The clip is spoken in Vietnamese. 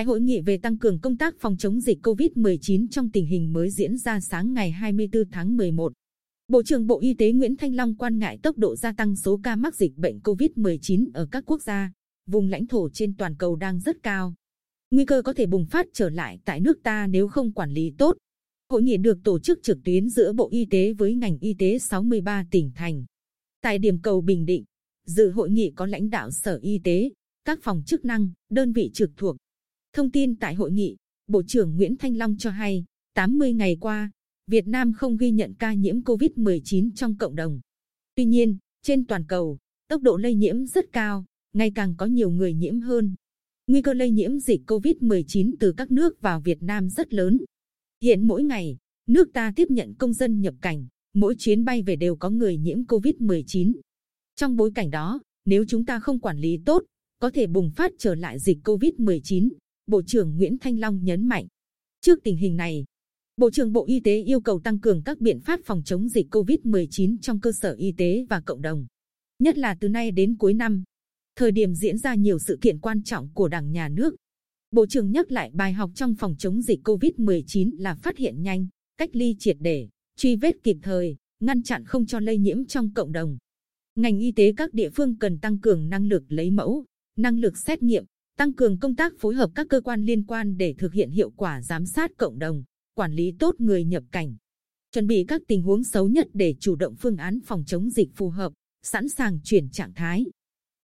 Tại hội nghị về tăng cường công tác phòng chống dịch COVID-19 trong tình hình mới diễn ra sáng ngày 24 tháng 11, Bộ trưởng Bộ Y tế Nguyễn Thanh Long quan ngại tốc độ gia tăng số ca mắc dịch bệnh COVID-19 ở các quốc gia, vùng lãnh thổ trên toàn cầu đang rất cao. Nguy cơ có thể bùng phát trở lại tại nước ta nếu không quản lý tốt. Hội nghị được tổ chức trực tuyến giữa Bộ Y tế với ngành y tế 63 tỉnh thành. Tại điểm cầu Bình Định, dự hội nghị có lãnh đạo Sở Y tế, các phòng chức năng, đơn vị trực thuộc. Thông tin tại hội nghị, Bộ trưởng Nguyễn Thanh Long cho hay, 80 ngày qua, Việt Nam không ghi nhận ca nhiễm COVID-19 trong cộng đồng. Tuy nhiên, trên toàn cầu, tốc độ lây nhiễm rất cao, ngày càng có nhiều người nhiễm hơn. Nguy cơ lây nhiễm dịch COVID-19 từ các nước vào Việt Nam rất lớn. Hiện mỗi ngày, nước ta tiếp nhận công dân nhập cảnh, mỗi chuyến bay về đều có người nhiễm COVID-19. Trong bối cảnh đó, nếu chúng ta không quản lý tốt, có thể bùng phát trở lại dịch COVID-19, Bộ trưởng Nguyễn Thanh Long nhấn mạnh. Trước tình hình này, Bộ trưởng Bộ Y tế yêu cầu tăng cường các biện pháp phòng chống dịch COVID-19 trong cơ sở y tế và cộng đồng. Nhất là từ nay đến cuối năm, thời điểm diễn ra nhiều sự kiện quan trọng của Đảng Nhà nước. Bộ trưởng nhắc lại bài học trong phòng chống dịch COVID-19 là phát hiện nhanh, cách ly triệt để, truy vết kịp thời, ngăn chặn không cho lây nhiễm trong cộng đồng. Ngành y tế các địa phương cần tăng cường năng lực lấy mẫu, năng lực xét nghiệm, tăng cường công tác phối hợp các cơ quan liên quan để thực hiện hiệu quả giám sát cộng đồng quản lý tốt người nhập cảnh, chuẩn bị các tình huống xấu nhất để chủ động phương án phòng chống dịch phù hợp, sẵn sàng chuyển trạng thái.